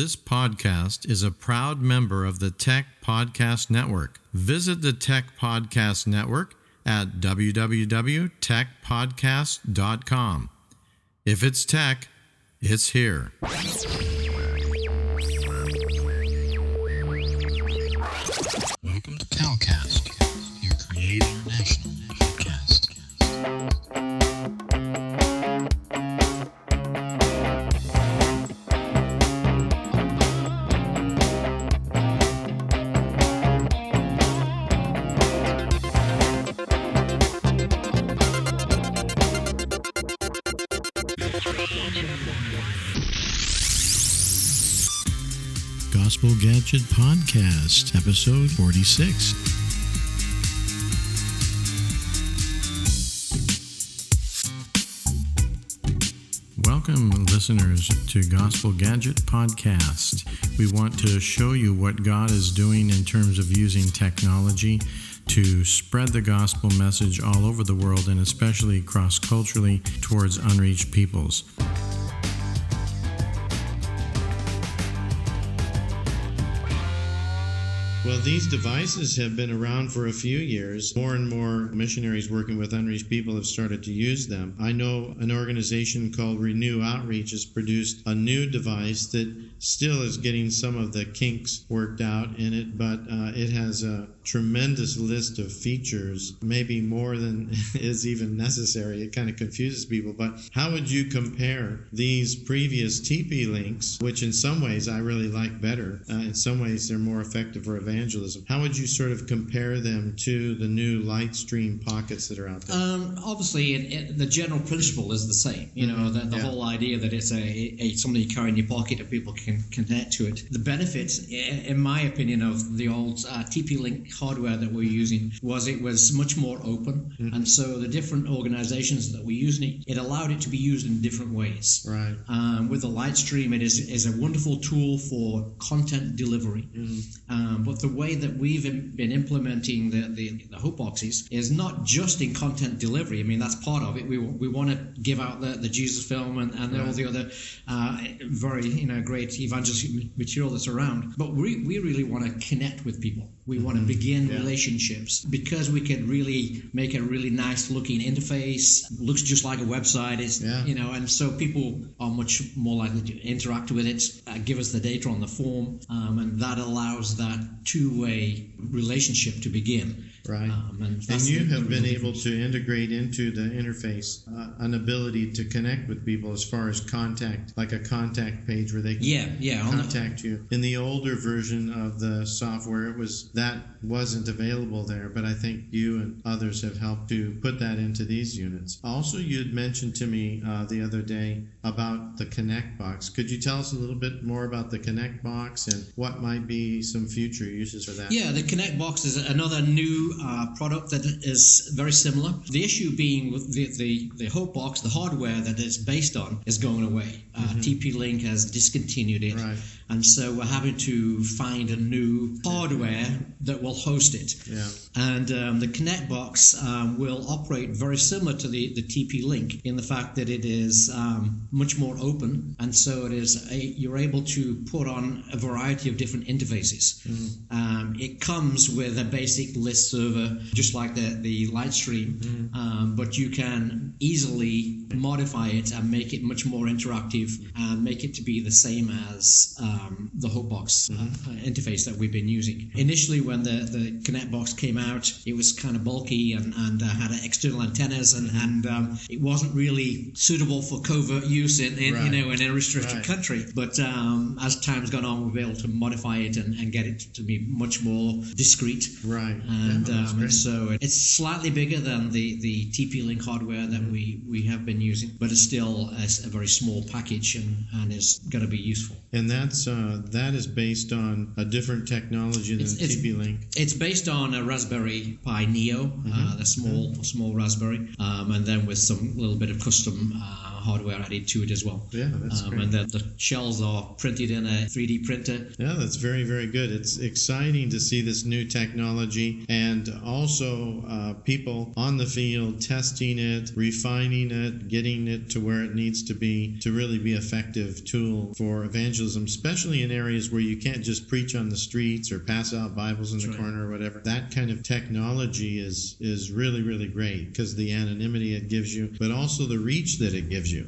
This podcast is a proud member of the Tech Podcast Network. Visit the Tech Podcast Network at www.techpodcast.com. If it's tech, it's here. Welcome to Calcast, your Create International Gadget Podcast, episode 46. Welcome, listeners, to Gospel Gadget Podcast. We want to show you what God is doing in terms of using technology to spread the gospel message all over the world and especially cross culturally towards unreached peoples. These devices have been around for a few years. More and more missionaries working with unreached people have started to use them. I know an organization called Renew Outreach has produced a new device that still is getting some of the kinks worked out in it, but uh, it has a tremendous list of features, maybe more than is even necessary. It kind of confuses people. But how would you compare these previous TP links, which in some ways I really like better? Uh, in some ways, they're more effective for evangelism. How would you sort of compare them to the new Lightstream pockets that are out there? Um, obviously, it, it, the general principle is the same. You know, Mhm, the, the yeah. whole idea that it's a, a something you carry in your pocket and people can connect to it. The benefits, in my opinion, of the old uh, TP-Link hardware that we're using was it was much more open, Mhm. and so the different organizations that were using it, it allowed it to be used in different ways. right. Um, with the Lightstream, it is, is a wonderful tool for content delivery. Mhm. Um, but the way that we've been implementing the, the, the hope boxes is not just in content delivery. I mean, that's part of it. We, we want to give out the, the Jesus film and, and all the other uh, very you know great evangelistic material that's around. But we, we really want to connect with people. We want to begin Yeah. relationships because we can really make a really nice looking interface. Looks just like a website. It's Yeah. you know, and so people are much more likely to interact with it, uh, give us the data on the form, um, and that allows that two-way relationship to begin. Right. Um, and And you have been real able to integrate into the interface uh, an ability to connect with people as far as contact, like a contact page where they can Yeah, yeah. On the, contact you. In the older version of the software, it was that wasn't available there, but I think you and others have helped to put that into these units. Also, you had mentioned to me uh, the other day about the Connect box. Could you tell us a little bit more about the Connect box and what might be some future uses that? Yeah, the Connect Box is another new uh, product that is very similar. The issue being with the, the, the Hope Box, the hardware that it's based on, is going away. Uh, TP-Link has discontinued it. Right. And so we're having to find a new hardware that will host it. Yeah. And um, the Connect box um, will operate very similar to the, the TP Link in the fact that it is um, much more open, and so it is a, you're able to put on a variety of different interfaces. Um, it comes with a basic list server, just like the the Lightstream, um, but you can easily modify it and make it much more interactive and make it to be the same as um, the Hopebox uh, interface that we've been using. Initially, when the, the Connect box came out, it was kind of bulky and, and uh, had external antennas, and, and um, it wasn't really suitable for covert use in, in Right. you know in a restricted Right. country. But um, as time's gone on, we've been able to modify it and, and get it to be much more discreet. Right. And, Yeah, um, and so it's slightly bigger than the, the TP-Link hardware that Mm-hmm. we, we have been using, but it's still a very small package and, and is going to be useful. And that's uh, that is based on a different technology than It's- it's- TP Link. It's based on a Raspberry Pi Neo, Mm-hmm. uh, the small small Raspberry, um, and then with some little bit of custom uh, hardware added to it as well. Yeah, that's Um, great. and the, the shells are printed in a 3D printer. Yeah, that's very, very good. It's exciting to see this new technology and also uh, people on the field testing it, refining it, getting it to where it needs to be to really be effective tool for evangelism, especially in areas where you can't just preach on the streets or pass out Bibles in the right. corner or whatever. That kind of technology is is really really great because the anonymity it gives you, but also the reach that it gives you.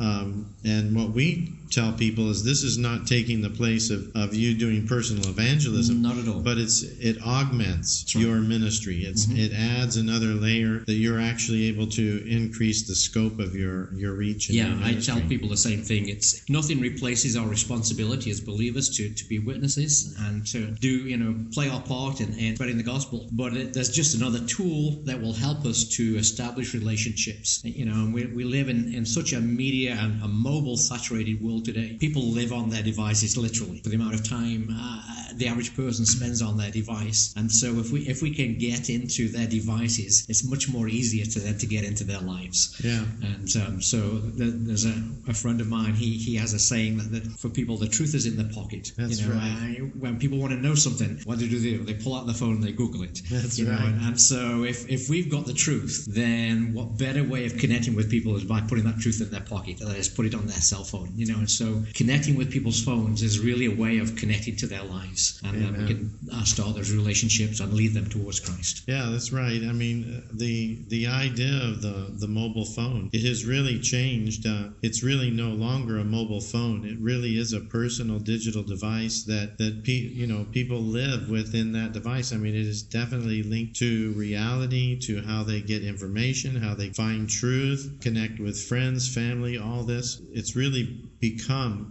Um, and what we tell people is this is not taking the place of, of you doing personal evangelism Not at all. but it's it augments right. your ministry it's mm-hmm. it adds another layer that you're actually able to increase the scope of your your reach and Yeah, your I tell people the same thing. It's nothing replaces our responsibility as believers to, to be witnesses and to do, you know, play our part in, in spreading the gospel. But it, there's just another tool that will help us to establish relationships. You know, and we, we live in, in such a media and a mobile saturated world today. People live on their devices literally for the amount of time uh, the average person spends on their device. And so if we if we can get into their devices, it's much more easier to them to get into their lives. yeah And um, so th- there's a, a friend of mine. He he has a saying that, that for people, the truth is in the pocket. That's you know, right. uh, when people want to know something, what do they do? They pull out the phone and they Google it. That's you know, right. and, and so if, if we've got the truth, then what better way of connecting with people is by putting that truth in their pocket. That is, put it on their cell phone. You know, and so connecting with people's phones is really a way of connecting to their lives, and then we Amen. can uh, start those relationships and lead them towards Christ. Yeah, that's right. I mean, uh, the the idea of the the mobile phone it has really changed. Uh, it's really no longer a mobile phone. It really is a personal digital device that that pe- you know people live within that device. I mean, it is definitely linked to reality, to how they get information, how they find truth, connect with friends, family, all this. It's really become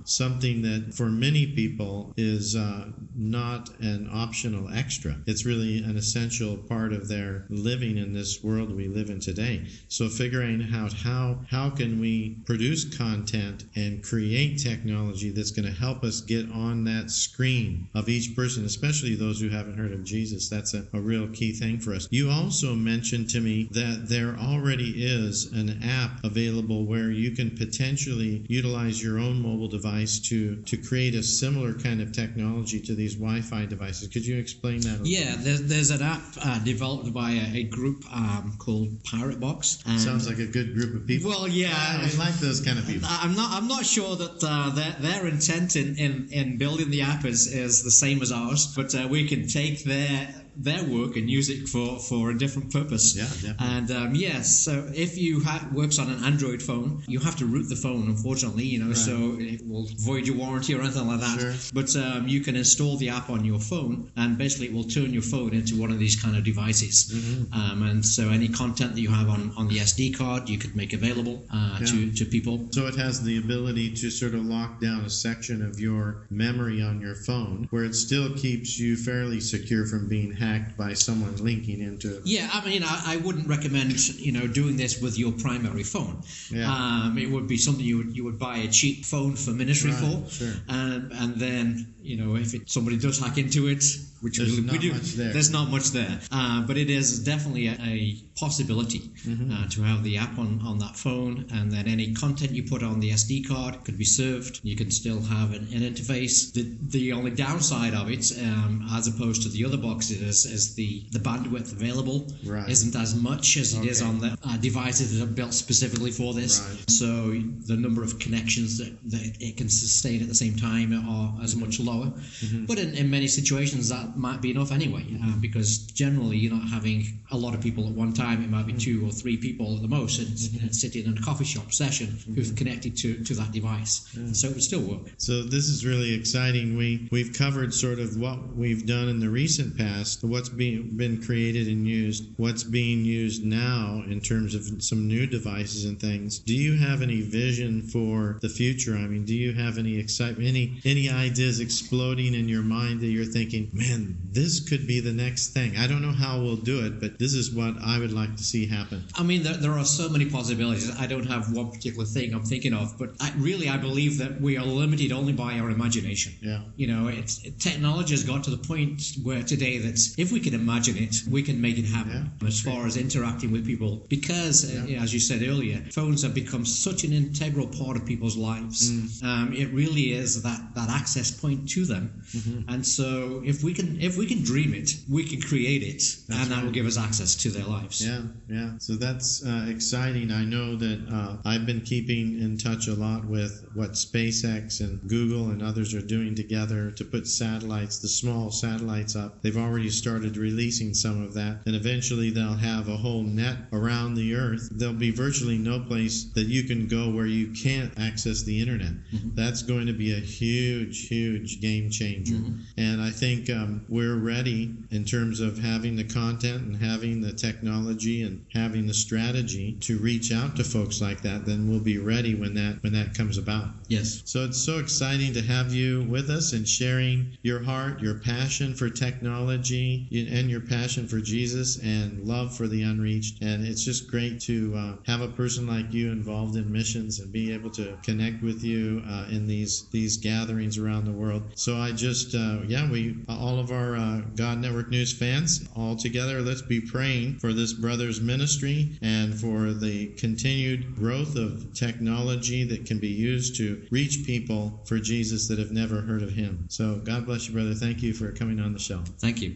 something that for many people is uh, not an optional extra. It's really an essential part of their living in this world we live in today. So figuring out how how can we produce content and create technology that's going to help us get on that screen of each person, especially those who haven't heard of Jesus. That's a, a real key thing for us. You also mentioned to me that there already is an app available where you can potentially utilize your own mobile device to to create a similar kind of technology to these Wi-Fi devices. Could you explain that? Yeah, there's, there's an app uh, developed by a, a group um, called Pirate Box. Sounds like a good group of people. Well, yeah. I like those kind of people. I'm not. I'm not sure that uh, their, their intent in, in, in building the app is, is the same as ours, but uh, we can take their their work and use it for, for a different purpose. Yeah, definitely. And um, yes, so if you ha- works on an Android phone, you have to root the phone. Unfortunately, you know, so it will void your warranty or anything like that. Sure. But um, you can install the app on your phone, and basically it will turn your phone into one of these kind of devices. Mm-hmm. Um, and so any content that you have on, on the SD card, you could make available uh, to, to people. So it has the ability to sort of lock down a section of your memory on your phone where it still keeps you fairly secure from being hacked by someone linking into it. Yeah, I mean, I, I wouldn't recommend you know doing this with your primary phone. Yeah. Um, it would be something you would you would buy a cheap phone for ministry Right, for, sure. and and then you know if it, somebody does hack into it, which There's we, we not do, much there. there's not much there. Uh, but it is definitely a, a possibility Mm-hmm. uh, to have the app on, on that phone, and then any content you put on the SD card could be served. You can still have an, an interface. The the only downside of it, um, as opposed to the other boxes, is, is the the bandwidth available Right. isn't as much as it is Okay. on the uh, devices that are built specifically for this. Right. So the number of connections that, that it can sustain at the same time are as much lower. Mm-hmm. But in, in many situations, that might be enough anyway, uh, because generally you're not having a lot of people at one time. It might be two or three people at the most, and, Mm-hmm. and sitting in a coffee shop session who's connected to, to that device. So it would still work. So this is really exciting. We we've covered sort of what we've done in the recent past, what's being been created and used, what's being used now in terms of some new devices and things. Do you have any vision for the future? I mean, do you have any excitement, any any ideas exploding in your mind that you're thinking, man, this could be the next thing. I don't know how we'll do it, but this is what I would like to see happen. I mean, there, there are so many possibilities. I don't have one particular thing I'm thinking of, but I, really, I believe that we are limited only by our imagination. Yeah. You know, it's technology has got to the point where today if we can imagine it, we can make it happen Yeah. as far as interacting with people. Because, uh, as you said earlier, phones have become such an integral part of people's lives. Mm. Um, it really is that, that access point to them. Mm-hmm. And so, if we can if we can dream it, we can create it, That's and that will give us access to their lives. Yeah, yeah. So that's uh, exciting. I know that uh, I've been keeping in touch a lot with what SpaceX and Google and others are doing together to put satellites, the small satellites up. They've already started releasing some of that, and eventually they'll have a whole net around the Earth. There'll be virtually no place that you can go where you can't access the internet. That's going to be a huge, huge game changer. And I think um, we're ready in terms of having the content and having the technology and having the strategy to reach out to folks like that. Then we'll be ready when that when that comes about. Yes. So it's so exciting to have you with us and sharing your heart, your passion for technology, and your passion for Jesus and love for the unreached. And it's just great to uh, have a person like you involved in missions and be able to connect with you uh, in these these gatherings around the world. So I just, uh, yeah, we all of our uh, God Network News fans all together, let's be praying for this brother's ministry and for the continued growth of technology that can be used to reach people for Jesus that have never heard of him. So God bless you, brother. Thank you for coming on the show. Thank you.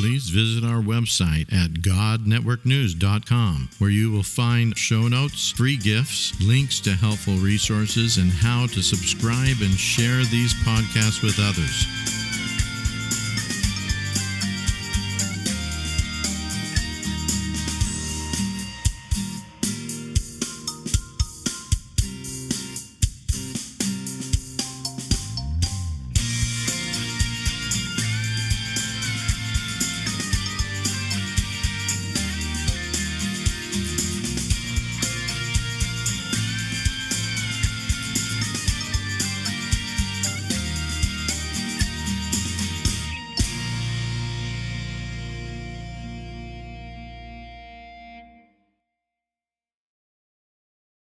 Please visit our website at godnetworknews.com, where you will find show notes, free gifts, links to helpful resources, and how to subscribe and share these podcasts with others.